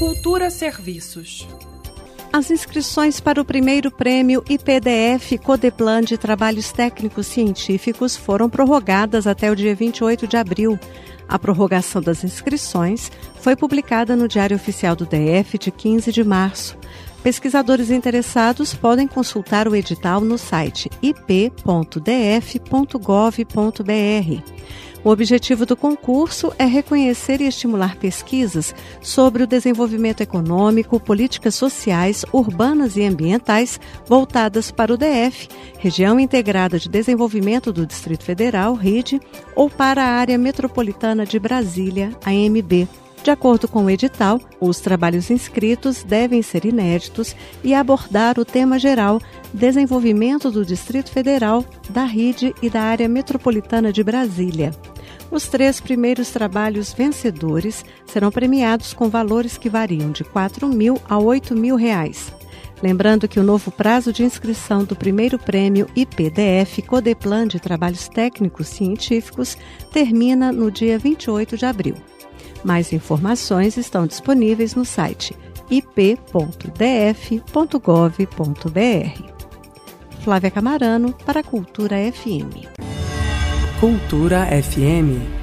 Cultura Serviços. As inscrições para o primeiro prêmio IPDF Codeplan de Trabalhos Técnicos Científicos foram prorrogadas até o dia 28 de abril. A prorrogação das inscrições foi publicada no Diário Oficial do DF de 15 de março. Pesquisadores interessados podem consultar o edital no site ip.df.gov.br. O objetivo do concurso é reconhecer e estimular pesquisas sobre o desenvolvimento econômico, políticas sociais, urbanas e ambientais voltadas para o DF, Região Integrada de Desenvolvimento do Distrito Federal, RID, ou para a Área Metropolitana de Brasília, AMB. De acordo com o edital, os trabalhos inscritos devem ser inéditos e abordar o tema geral Desenvolvimento do Distrito Federal, da RID e da Área Metropolitana de Brasília. Os três primeiros trabalhos vencedores serão premiados com valores que variam de R$ 4 mil a 8 mil reais. Lembrando que o novo prazo de inscrição do primeiro prêmio IPDF Codeplan de Trabalhos Técnicos Científicos termina no dia 28 de abril. Mais informações estão disponíveis no site ip.df.gov.br. Flávia Camarano para a Cultura FM. Cultura FM